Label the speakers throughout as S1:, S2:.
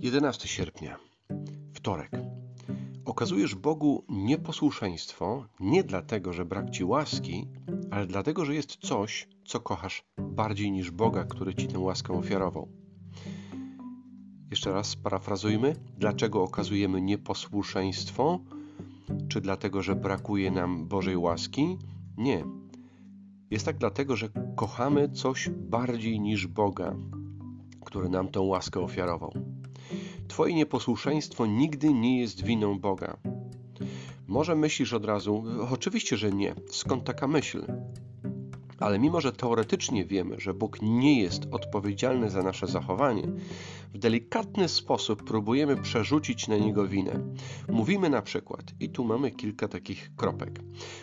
S1: 11 sierpnia, wtorek. Okazujesz Bogu nieposłuszeństwo nie dlatego, że brak ci łaski, ale dlatego, że jest coś, co kochasz bardziej niż Boga, który ci tę łaskę ofiarował. Jeszcze raz parafrazujmy. Dlaczego okazujemy nieposłuszeństwo? Czy dlatego, że brakuje nam Bożej łaski? Nie. Jest tak dlatego, że kochamy coś bardziej niż Boga, który nam tę łaskę ofiarował. Twoje nieposłuszeństwo nigdy nie jest winą Boga. Może myślisz od razu, oczywiście, że nie. Skąd taka myśl? Ale mimo, że teoretycznie wiemy, że Bóg nie jest odpowiedzialny za nasze zachowanie, w delikatny sposób próbujemy przerzucić na Niego winę. Mówimy na przykład, i tu mamy kilka takich kropek,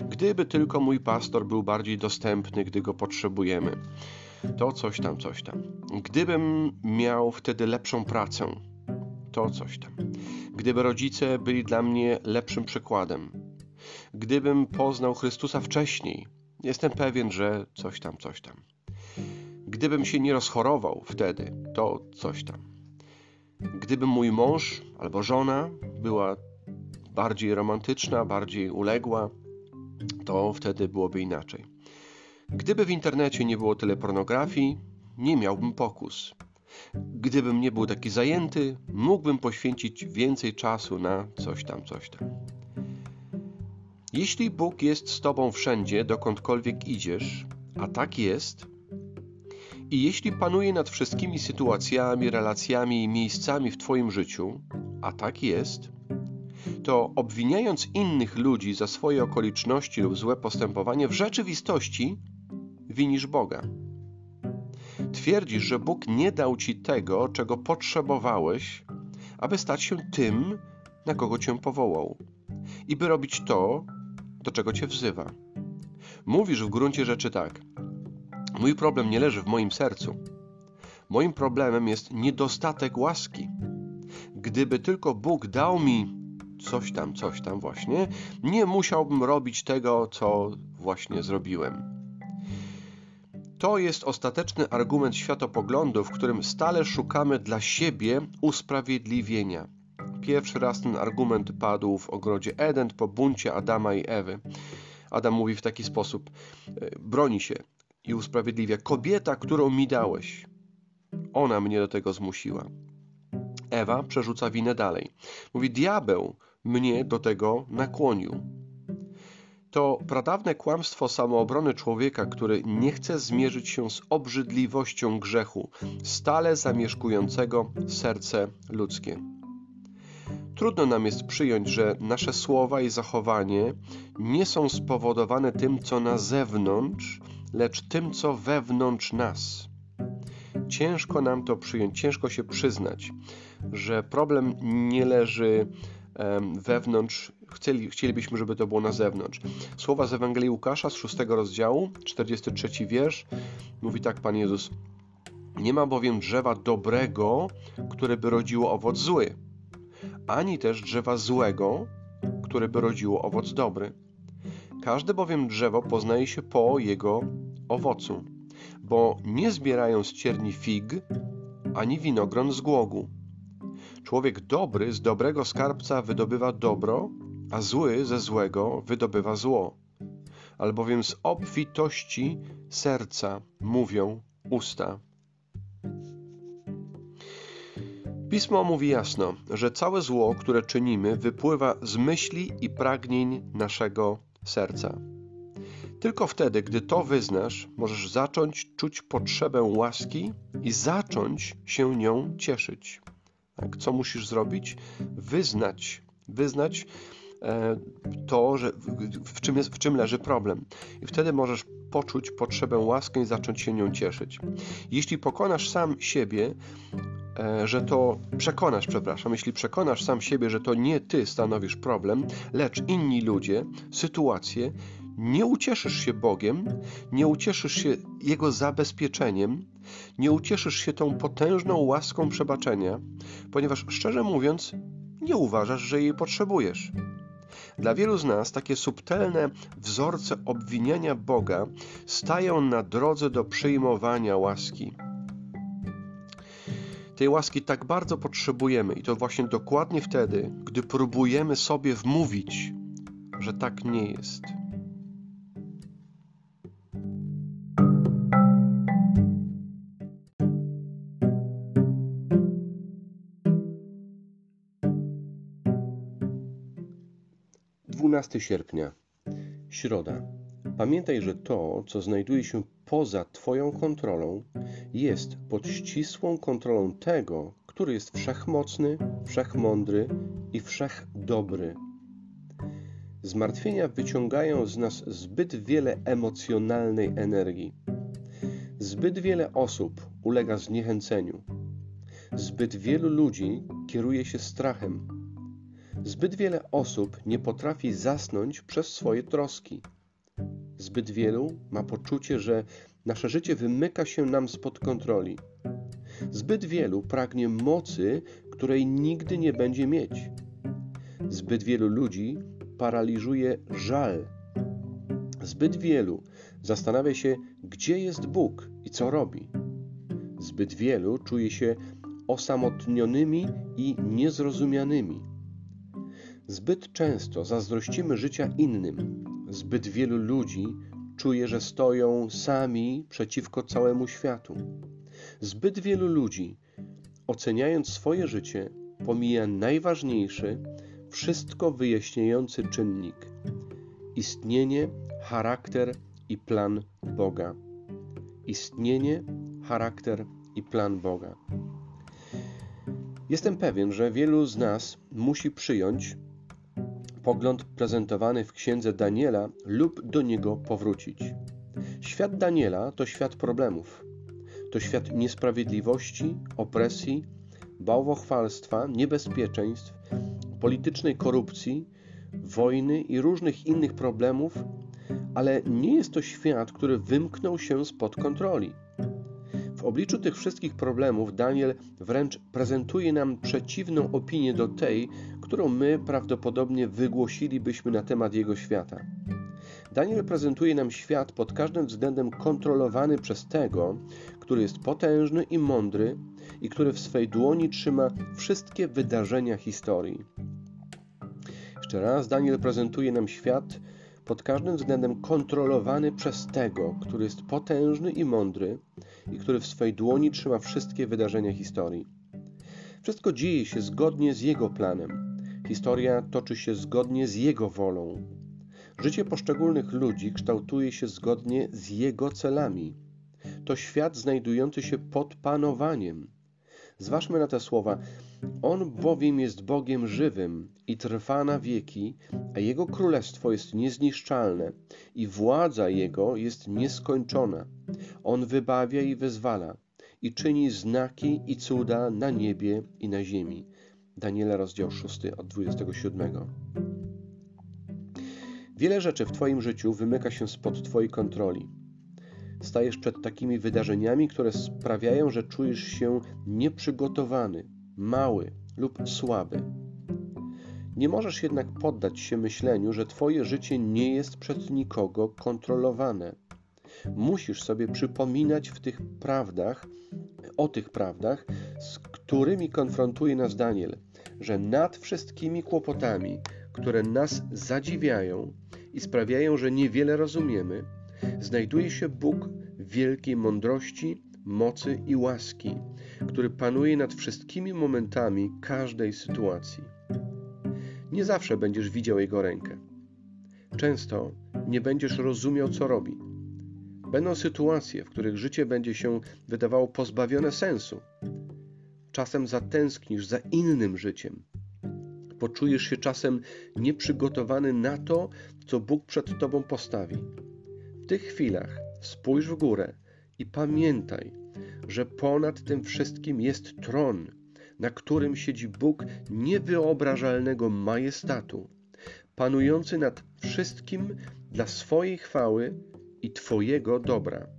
S1: gdyby tylko mój pastor był bardziej dostępny, gdy go potrzebujemy, to coś tam, coś tam. Gdybym miał wtedy lepszą pracę, to coś tam. Gdyby rodzice byli dla mnie lepszym przykładem, gdybym poznał Chrystusa wcześniej, jestem pewien, że coś tam, coś tam. Gdybym się nie rozchorował wtedy, to coś tam. Gdyby mój mąż albo żona była bardziej romantyczna, bardziej uległa, to wtedy byłoby inaczej. Gdyby w internecie nie było tyle pornografii, nie miałbym pokus. Gdybym nie był taki zajęty, mógłbym poświęcić więcej czasu na coś tam, coś tam. Jeśli Bóg jest z Tobą wszędzie, dokądkolwiek idziesz, a tak jest, i jeśli panuje nad wszystkimi sytuacjami, relacjami i miejscami w Twoim życiu, a tak jest, to obwiniając innych ludzi za swoje okoliczności lub złe postępowanie, w rzeczywistości winisz Boga. Twierdzisz, że Bóg nie dał ci tego, czego potrzebowałeś, aby stać się tym, na kogo cię powołał, i by robić to, do czego cię wzywa. Mówisz w gruncie rzeczy tak: Mój problem nie leży w moim sercu. Moim problemem jest niedostatek łaski. Gdyby tylko Bóg dał mi coś tam, coś tam właśnie, nie musiałbym robić tego, co właśnie zrobiłem. To jest ostateczny argument światopoglądu, w którym stale szukamy dla siebie usprawiedliwienia. Pierwszy raz ten argument padł w ogrodzie Eden po buncie Adama i Ewy. Adam mówi w taki sposób: e, broni się i usprawiedliwia kobieta, którą mi dałeś. Ona mnie do tego zmusiła. Ewa przerzuca winę dalej. Mówi: Diabeł mnie do tego nakłonił. To pradawne kłamstwo samoobrony człowieka, który nie chce zmierzyć się z obrzydliwością grzechu, stale zamieszkującego serce ludzkie. Trudno nam jest przyjąć, że nasze słowa i zachowanie nie są spowodowane tym, co na zewnątrz, lecz tym, co wewnątrz nas. Ciężko nam to przyjąć, ciężko się przyznać, że problem nie leży wewnątrz, chcieli, chcielibyśmy, żeby to było na zewnątrz. Słowa z Ewangelii Łukasza z 6 rozdziału, 43 wiersz, mówi tak Pan Jezus. Nie ma bowiem drzewa dobrego, które by rodziło owoc zły, ani też drzewa złego, które by rodziło owoc dobry. Każde bowiem drzewo poznaje się po jego owocu, bo nie zbierają z cierni fig, ani winogron z głogu. Człowiek dobry z dobrego skarbca wydobywa dobro, a zły ze złego wydobywa zło. Albowiem z obfitości serca mówią usta. Pismo mówi jasno, że całe zło, które czynimy, wypływa z myśli i pragnień naszego serca. Tylko wtedy, gdy to wyznasz, możesz zacząć czuć potrzebę łaski i zacząć się nią cieszyć. Tak? Co musisz zrobić? Wyznać, wyznać e, to, że w czym, jest, w czym leży problem. I wtedy możesz poczuć potrzebę łaski i zacząć się nią cieszyć. Jeśli pokonasz sam siebie, e, że to przekonasz, przepraszam, jeśli przekonasz sam siebie, że to nie ty stanowisz problem, lecz inni ludzie, sytuacje, nie ucieszysz się Bogiem, nie ucieszysz się Jego zabezpieczeniem, nie ucieszysz się tą potężną łaską przebaczenia, ponieważ szczerze mówiąc, nie uważasz, że jej potrzebujesz. Dla wielu z nas takie subtelne wzorce obwiniania Boga stają na drodze do przyjmowania łaski. Tej łaski tak bardzo potrzebujemy i to właśnie dokładnie wtedy, gdy próbujemy sobie wmówić, że tak nie jest. Dwunasty sierpnia, środa. Pamiętaj, że to, co znajduje się poza Twoją kontrolą, jest pod ścisłą kontrolą tego, który jest wszechmocny, wszechmądry i wszechdobry. Zmartwienia wyciągają z nas zbyt wiele emocjonalnej energii. Zbyt wiele osób ulega zniechęceniu. Zbyt wielu ludzi kieruje się strachem. Zbyt wiele osób nie potrafi zasnąć przez swoje troski. Zbyt wielu ma poczucie, że nasze życie wymyka się nam spod kontroli. Zbyt wielu pragnie mocy, której nigdy nie będzie mieć. Zbyt wielu ludzi paraliżuje żal. Zbyt wielu zastanawia się, gdzie jest Bóg i co robi. Zbyt wielu czuje się osamotnionymi i niezrozumianymi. Zbyt często zazdrościmy życia innym. Zbyt wielu ludzi czuje, że stoją sami przeciwko całemu światu. Zbyt wielu ludzi, oceniając swoje życie, pomija najważniejszy, wszystko wyjaśniający czynnik istnienie, charakter i plan Boga. Istnienie, charakter i plan Boga. Jestem pewien, że wielu z nas musi przyjąć pogląd prezentowany w księdze Daniela lub do niego powrócić. Świat Daniela to świat problemów. To świat niesprawiedliwości, opresji, bałwochwalstwa, niebezpieczeństw, politycznej korupcji, wojny i różnych innych problemów, ale nie jest to świat, który wymknął się spod kontroli. W obliczu tych wszystkich problemów Daniel wręcz prezentuje nam przeciwną opinię do tej, którą my prawdopodobnie wygłosilibyśmy na temat jego świata. Daniel prezentuje nam świat pod każdym względem kontrolowany przez tego, który jest potężny i mądry i który w swej dłoni trzyma wszystkie wydarzenia historii. Jeszcze raz, Daniel prezentuje nam świat pod każdym względem kontrolowany przez tego, który jest potężny i mądry i który w swej dłoni trzyma wszystkie wydarzenia historii. Wszystko dzieje się zgodnie z jego planem. Historia toczy się zgodnie z jego wolą. Życie poszczególnych ludzi kształtuje się zgodnie z jego celami. To świat znajdujący się pod panowaniem. Zważmy na te słowa. On bowiem jest Bogiem żywym i trwa na wieki, a Jego królestwo jest niezniszczalne i władza Jego jest nieskończona. On wybawia i wyzwala i czyni znaki i cuda na niebie i na ziemi. Daniela, rozdział 6 od 27. Wiele rzeczy w Twoim życiu wymyka się spod Twojej kontroli. Stajesz przed takimi wydarzeniami, które sprawiają, że czujesz się nieprzygotowany, mały lub słaby. Nie możesz jednak poddać się myśleniu, że Twoje życie nie jest przez nikogo kontrolowane. Musisz sobie przypominać w tych prawdach, o tych prawdach, z którymi konfrontuje nas Daniel, że nad wszystkimi kłopotami, które nas zadziwiają i sprawiają, że niewiele rozumiemy, znajduje się Bóg wielkiej mądrości, mocy i łaski, który panuje nad wszystkimi momentami każdej sytuacji. Nie zawsze będziesz widział Jego rękę. Często nie będziesz rozumiał, co robi. Będą sytuacje, w których życie będzie się wydawało pozbawione sensu. Czasem zatęsknisz za innym życiem. Poczujesz się czasem nieprzygotowany na to, co Bóg przed Tobą postawi. W tych chwilach spójrz w górę i pamiętaj, że ponad tym wszystkim jest tron, na którym siedzi Bóg niewyobrażalnego majestatu, panujący nad wszystkim dla swojej chwały i Twojego dobra.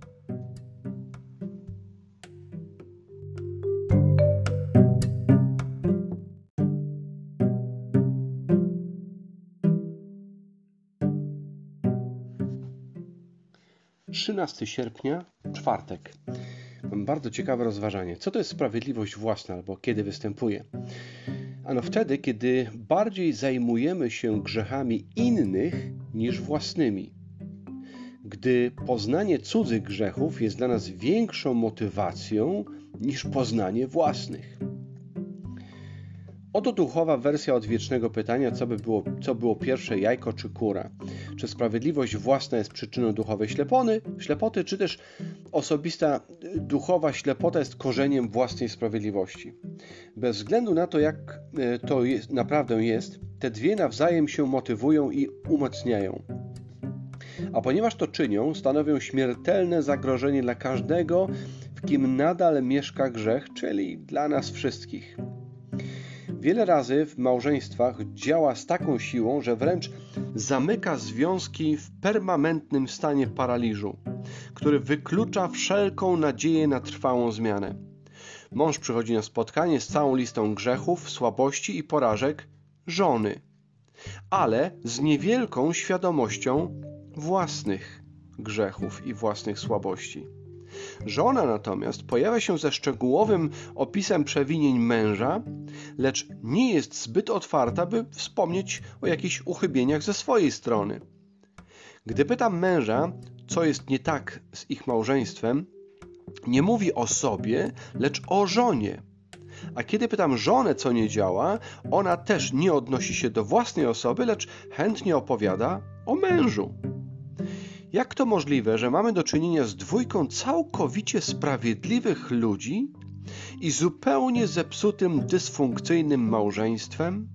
S1: Trzynasty sierpnia, czwartek. Mam bardzo ciekawe rozważanie. Co to jest sprawiedliwość własna albo kiedy występuje? Ano wtedy, kiedy bardziej zajmujemy się grzechami innych niż własnymi. Gdy poznanie cudzych grzechów jest dla nas większą motywacją niż poznanie własnych. Oto duchowa wersja odwiecznego pytania, co, by było, co było pierwsze, jajko czy kura. Czy sprawiedliwość własna jest przyczyną duchowej ślepony, ślepoty, czy też osobista duchowa ślepota jest korzeniem własnej sprawiedliwości? Bez względu na to, jak e, to jest, naprawdę jest, te dwie nawzajem się motywują i umacniają. A ponieważ to czynią, stanowią śmiertelne zagrożenie dla każdego, w kim nadal mieszka grzech, czyli dla nas wszystkich. Wiele razy w małżeństwach działa z taką siłą, że wręcz zamyka związki w permanentnym stanie paraliżu, który wyklucza wszelką nadzieję na trwałą zmianę. Mąż przychodzi na spotkanie z całą listą grzechów, słabości i porażek żony, ale z niewielką świadomością własnych grzechów i własnych słabości. Żona natomiast pojawia się ze szczegółowym opisem przewinień męża, lecz nie jest zbyt otwarta, by wspomnieć o jakichś uchybieniach ze swojej strony. Gdy pytam męża, co jest nie tak z ich małżeństwem, nie mówi o sobie, lecz o żonie. A kiedy pytam żonę, co nie działa, ona też nie odnosi się do własnej osoby, lecz chętnie opowiada o mężu. Jak to możliwe, że mamy do czynienia z dwójką całkowicie sprawiedliwych ludzi i zupełnie zepsutym, dysfunkcyjnym małżeństwem?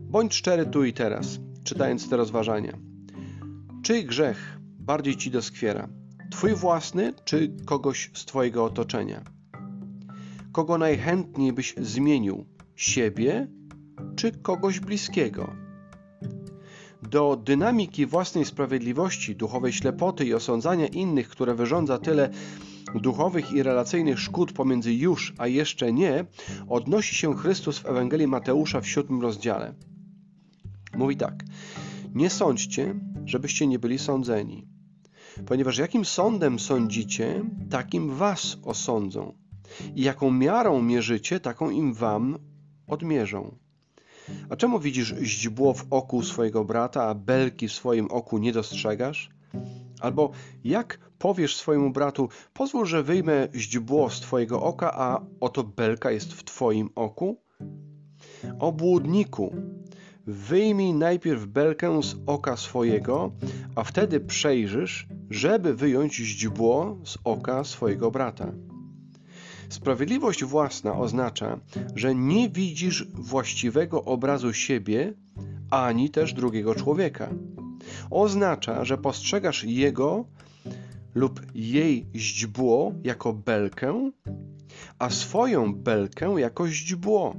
S1: Bądź szczery tu i teraz, czytając te rozważania. Czyj grzech bardziej ci doskwiera? Twój własny czy kogoś z Twojego otoczenia? Kogo najchętniej byś zmienił? Siebie czy kogoś bliskiego? Do dynamiki własnej sprawiedliwości, duchowej ślepoty i osądzania innych, które wyrządza tyle duchowych i relacyjnych szkód pomiędzy już a jeszcze nie, odnosi się Chrystus w Ewangelii Mateusza w siódmym rozdziale. Mówi tak: Nie sądźcie, żebyście nie byli sądzeni, ponieważ jakim sądem sądzicie, takim was osądzą, i jaką miarą mierzycie, taką im wam odmierzą. A czemu widzisz źdźbło w oku swojego brata, a belki w swoim oku nie dostrzegasz? Albo jak powiesz swojemu bratu, pozwól, że wyjmę źdźbło z twojego oka, a oto belka jest w twoim oku? Obłudniku, wyjmij najpierw belkę z oka swojego, a wtedy przejrzysz, żeby wyjąć źdźbło z oka swojego brata. Sprawiedliwość własna oznacza, że nie widzisz właściwego obrazu siebie ani też drugiego człowieka. Oznacza, że postrzegasz jego lub jej źdźbło jako belkę, a swoją belkę jako źdźbło.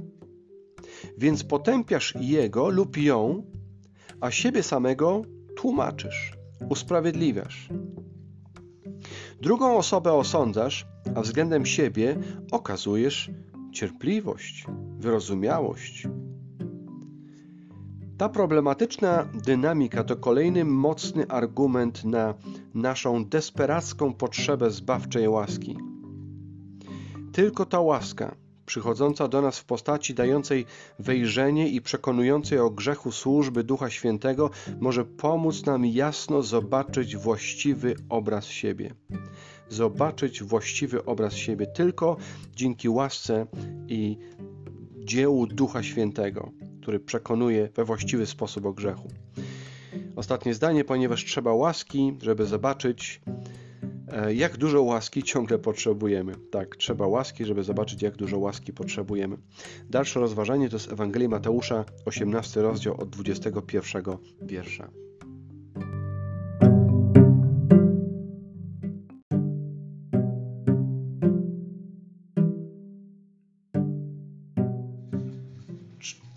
S1: Więc potępiasz jego lub ją, a siebie samego tłumaczysz, usprawiedliwiasz. Drugą osobę osądzasz, a względem siebie okazujesz cierpliwość, wyrozumiałość. Ta problematyczna dynamika to kolejny mocny argument na naszą desperacką potrzebę zbawczej łaski. Tylko ta łaska, przychodząca do nas w postaci dającej wejrzenie i przekonującej o grzechu służby Ducha Świętego, może pomóc nam jasno zobaczyć właściwy obraz siebie zobaczyć właściwy obraz siebie tylko dzięki łasce i dziełu Ducha Świętego, który przekonuje we właściwy sposób o grzechu. Ostatnie zdanie, ponieważ trzeba łaski, żeby zobaczyć, jak dużo łaski ciągle potrzebujemy. Tak, trzeba łaski, żeby zobaczyć, jak dużo łaski potrzebujemy. Dalsze rozważanie to jest Ewangelii Mateusza, 18 rozdział od 21 wiersza.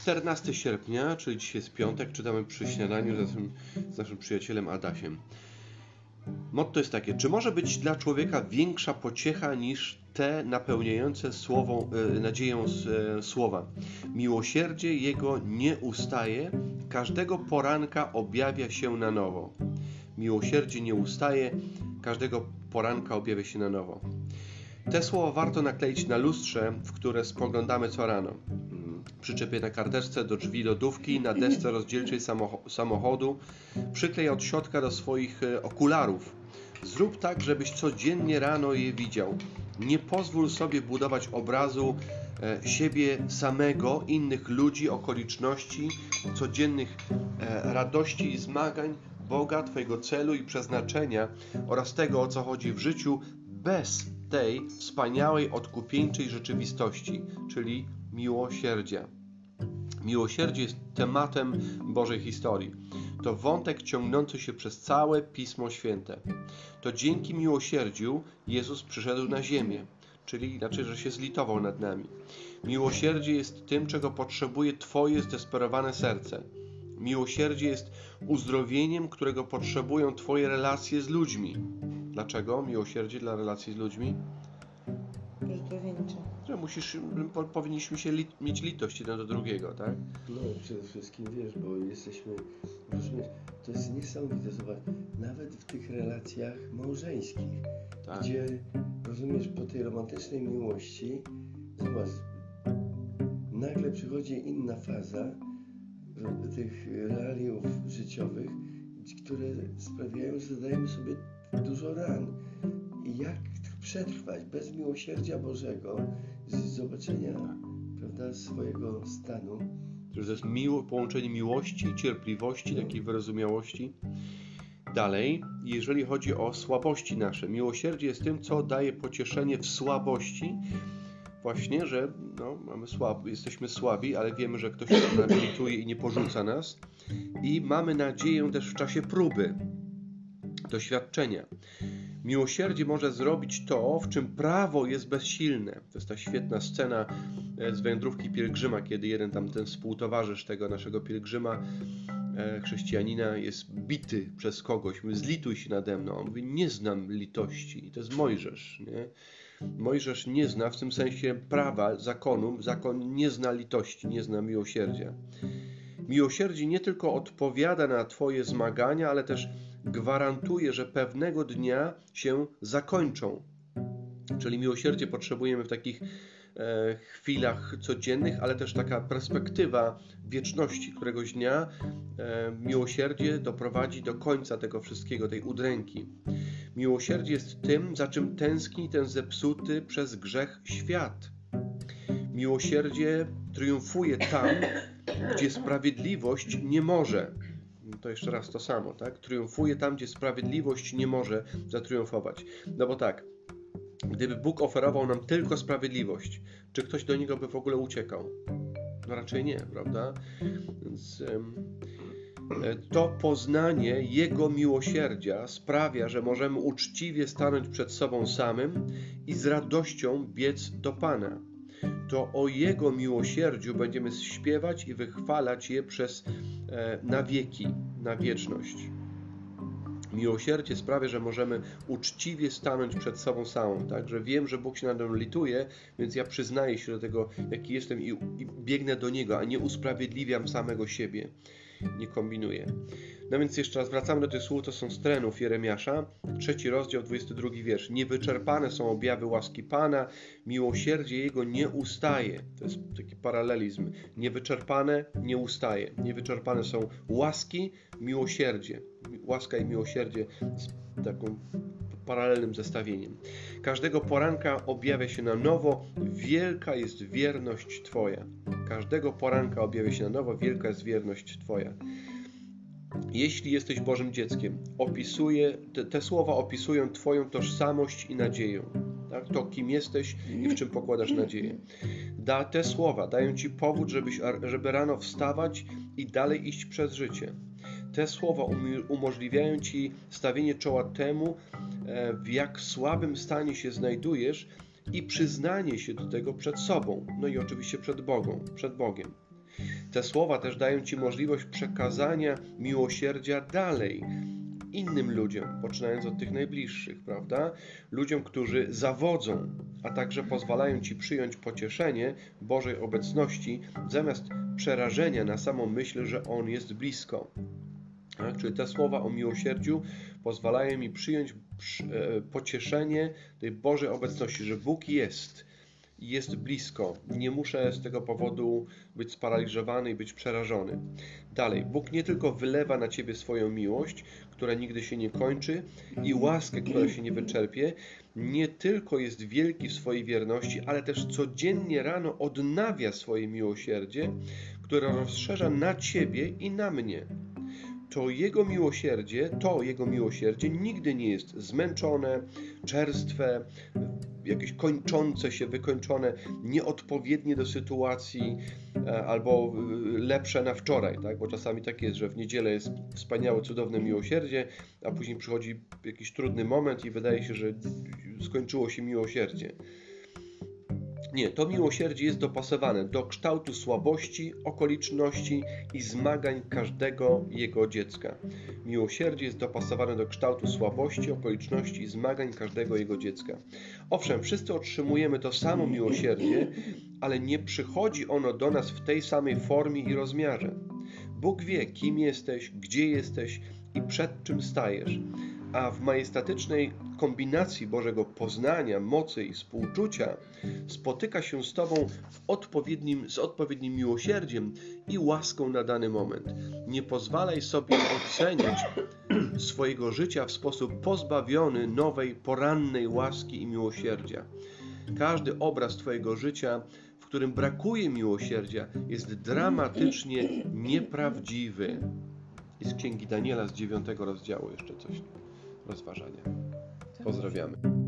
S1: 14 sierpnia, czyli dzisiaj jest piątek, czytamy przy śniadaniu z naszym, z naszym przyjacielem Adasiem. Motto jest takie: czy może być dla człowieka większa pociecha niż te napełniające słową, e, nadzieją e, słowa? Miłosierdzie jego nie ustaje, każdego poranka objawia się na nowo. Miłosierdzie nie ustaje, każdego poranka objawia się na nowo. Te słowa warto nakleić na lustrze, w które spoglądamy co rano. Przyczepię na karteczce do drzwi lodówki, na desce rozdzielczej samochodu. Przyklej od środka do swoich e, okularów. Zrób tak, żebyś codziennie rano je widział. Nie pozwól sobie budować obrazu e, siebie samego, innych ludzi, okoliczności, codziennych e, radości i zmagań, Boga, Twojego celu i przeznaczenia oraz tego, o co chodzi w życiu, bez tej wspaniałej, odkupieńczej rzeczywistości, czyli miłosierdzia. Miłosierdzie jest tematem Bożej historii. To wątek ciągnący się przez całe Pismo Święte. To dzięki miłosierdziu Jezus przyszedł na ziemię, czyli inaczej, że się zlitował nad nami. Miłosierdzie jest tym, czego potrzebuje Twoje zdesperowane serce. Miłosierdzie jest uzdrowieniem, którego potrzebują Twoje relacje z ludźmi. Dlaczego miłosierdzie dla relacji z ludźmi? Musisz, po, powinniśmy się mieć litość jeden do drugiego, tak?
S2: No przede wszystkim wiesz, bo jesteśmy, rozumiesz, to jest niesamowite, zobacz, nawet w tych relacjach małżeńskich,
S1: Tak.
S2: gdzie, rozumiesz, po tej romantycznej miłości, zobacz, nagle przychodzi inna faza tych realiów życiowych, które sprawiają, że zadajemy sobie dużo ran. I jak przetrwać bez miłosierdzia Bożego, z zobaczenia, prawda, swojego stanu,
S1: to jest miło, połączenie miłości, cierpliwości, takiej wyrozumiałości. Dalej, jeżeli chodzi o słabości nasze, miłosierdzie jest tym, co daje pocieszenie w słabości. Właśnie, że no, mamy słab, jesteśmy słabi, ale wiemy, że ktoś nas rehabilituje i nie porzuca nas. I mamy nadzieję też w czasie próby, doświadczenia. Miłosierdzie może zrobić to, w czym prawo jest bezsilne. To jest ta świetna scena e, z wędrówki pielgrzyma, kiedy jeden tam ten współtowarzysz tego naszego pielgrzyma, e, chrześcijanina, jest bity przez kogoś. Mówi, zlituj się nade mną. On mówi, nie znam litości. I to jest Mojżesz, nie? Mojżesz nie zna w tym sensie prawa, zakonu. Zakon nie zna litości, nie zna miłosierdzia. Miłosierdzie nie tylko odpowiada na Twoje zmagania, ale też gwarantuje, że pewnego dnia się zakończą. Czyli miłosierdzie potrzebujemy w takich e, chwilach codziennych, ale też taka perspektywa wieczności któregoś dnia. E, miłosierdzie doprowadzi do końca tego wszystkiego, tej udręki. Miłosierdzie jest tym, za czym tęskni ten zepsuty przez grzech świat. Miłosierdzie triumfuje tam, gdzie sprawiedliwość nie może. To jeszcze raz to samo, tak? Triumfuje tam, gdzie sprawiedliwość nie może zatriumfować. No bo tak, gdyby Bóg oferował nam tylko sprawiedliwość, czy ktoś do niego by w ogóle uciekał? No raczej nie, prawda? Więc e, to poznanie Jego miłosierdzia sprawia, że możemy uczciwie stanąć przed sobą samym i z radością biec do Pana. To o Jego miłosierdziu będziemy śpiewać i wychwalać je przez e, na wieki, na wieczność. Miłosierdzie sprawia, że możemy uczciwie stanąć przed sobą samą, tak? Że wiem, że Bóg się nade mną lituje, więc ja przyznaję się do tego, jaki jestem i, i biegnę do Niego, a nie usprawiedliwiam samego siebie. Nie kombinuję. No więc jeszcze raz wracamy do tych słów, to są z trenów Jeremiasza, trzeci rozdział, 22 wiersz. Niewyczerpane są objawy łaski Pana, miłosierdzie Jego nie ustaje. To jest taki paralelizm. Niewyczerpane nie ustaje. Niewyczerpane są łaski, miłosierdzie. Łaska i miłosierdzie z taką paralelnym zestawieniem. Każdego poranka objawia się na nowo, wielka jest wierność Twoja. Każdego poranka objawia się na nowo, wielka jest wierność Twoja. Jeśli jesteś Bożym dzieckiem, opisuje, te, te słowa opisują Twoją tożsamość i nadzieję. Tak? To, kim jesteś i w czym pokładasz nadzieję. Da, te słowa dają Ci powód, żebyś, żeby rano wstawać i dalej iść przez życie. Te słowa umożliwiają Ci stawienie czoła temu, e, w jak słabym stanie się znajdujesz i przyznanie się do tego przed sobą, no i oczywiście przed Bogą, przed Bogiem. Te słowa też dają Ci możliwość przekazania miłosierdzia dalej innym ludziom, poczynając od tych najbliższych, prawda? Ludziom, którzy zawodzą, a także pozwalają Ci przyjąć pocieszenie Bożej obecności zamiast przerażenia na samą myśl, że On jest blisko. Tak? Czyli te słowa o miłosierdziu pozwalają mi przyjąć przy- e, pocieszenie tej Bożej obecności, że Bóg jest jest blisko. Nie muszę z tego powodu być sparaliżowany i być przerażony. Dalej, Bóg nie tylko wylewa na ciebie swoją miłość, która nigdy się nie kończy, i łaskę, która się nie wyczerpie, nie tylko jest wielki w swojej wierności, ale też codziennie rano odnawia swoje miłosierdzie, które rozszerza na ciebie i na mnie. To jego miłosierdzie, to jego miłosierdzie nigdy nie jest zmęczone, czerstwe, jakieś kończące się, wykończone, nieodpowiednie do sytuacji e, albo y, lepsze na wczoraj, tak? bo czasami tak jest, że w niedzielę jest wspaniałe, cudowne miłosierdzie, a później przychodzi jakiś trudny moment i wydaje się, że skończyło się miłosierdzie. Nie, to miłosierdzie jest dopasowane do kształtu słabości, okoliczności i zmagań każdego jego dziecka. Miłosierdzie jest dopasowane do kształtu słabości, okoliczności i zmagań każdego jego dziecka. Owszem, wszyscy otrzymujemy to samo miłosierdzie, ale nie przychodzi ono do nas w tej samej formie i rozmiarze. Bóg wie, kim jesteś, gdzie jesteś i przed czym stajesz, a w majestatycznej kombinacji Bożego poznania, mocy i współczucia spotyka się z Tobą odpowiednim, z odpowiednim miłosierdziem i łaską na dany moment. Nie pozwalaj sobie oceniać swojego życia w sposób pozbawiony nowej, porannej łaski i miłosierdzia. Każdy obraz Twojego życia, w którym brakuje miłosierdzia, jest dramatycznie nieprawdziwy. I z Księgi Daniela z 9 rozdziału jeszcze coś rozważania. Pozdrawiamy.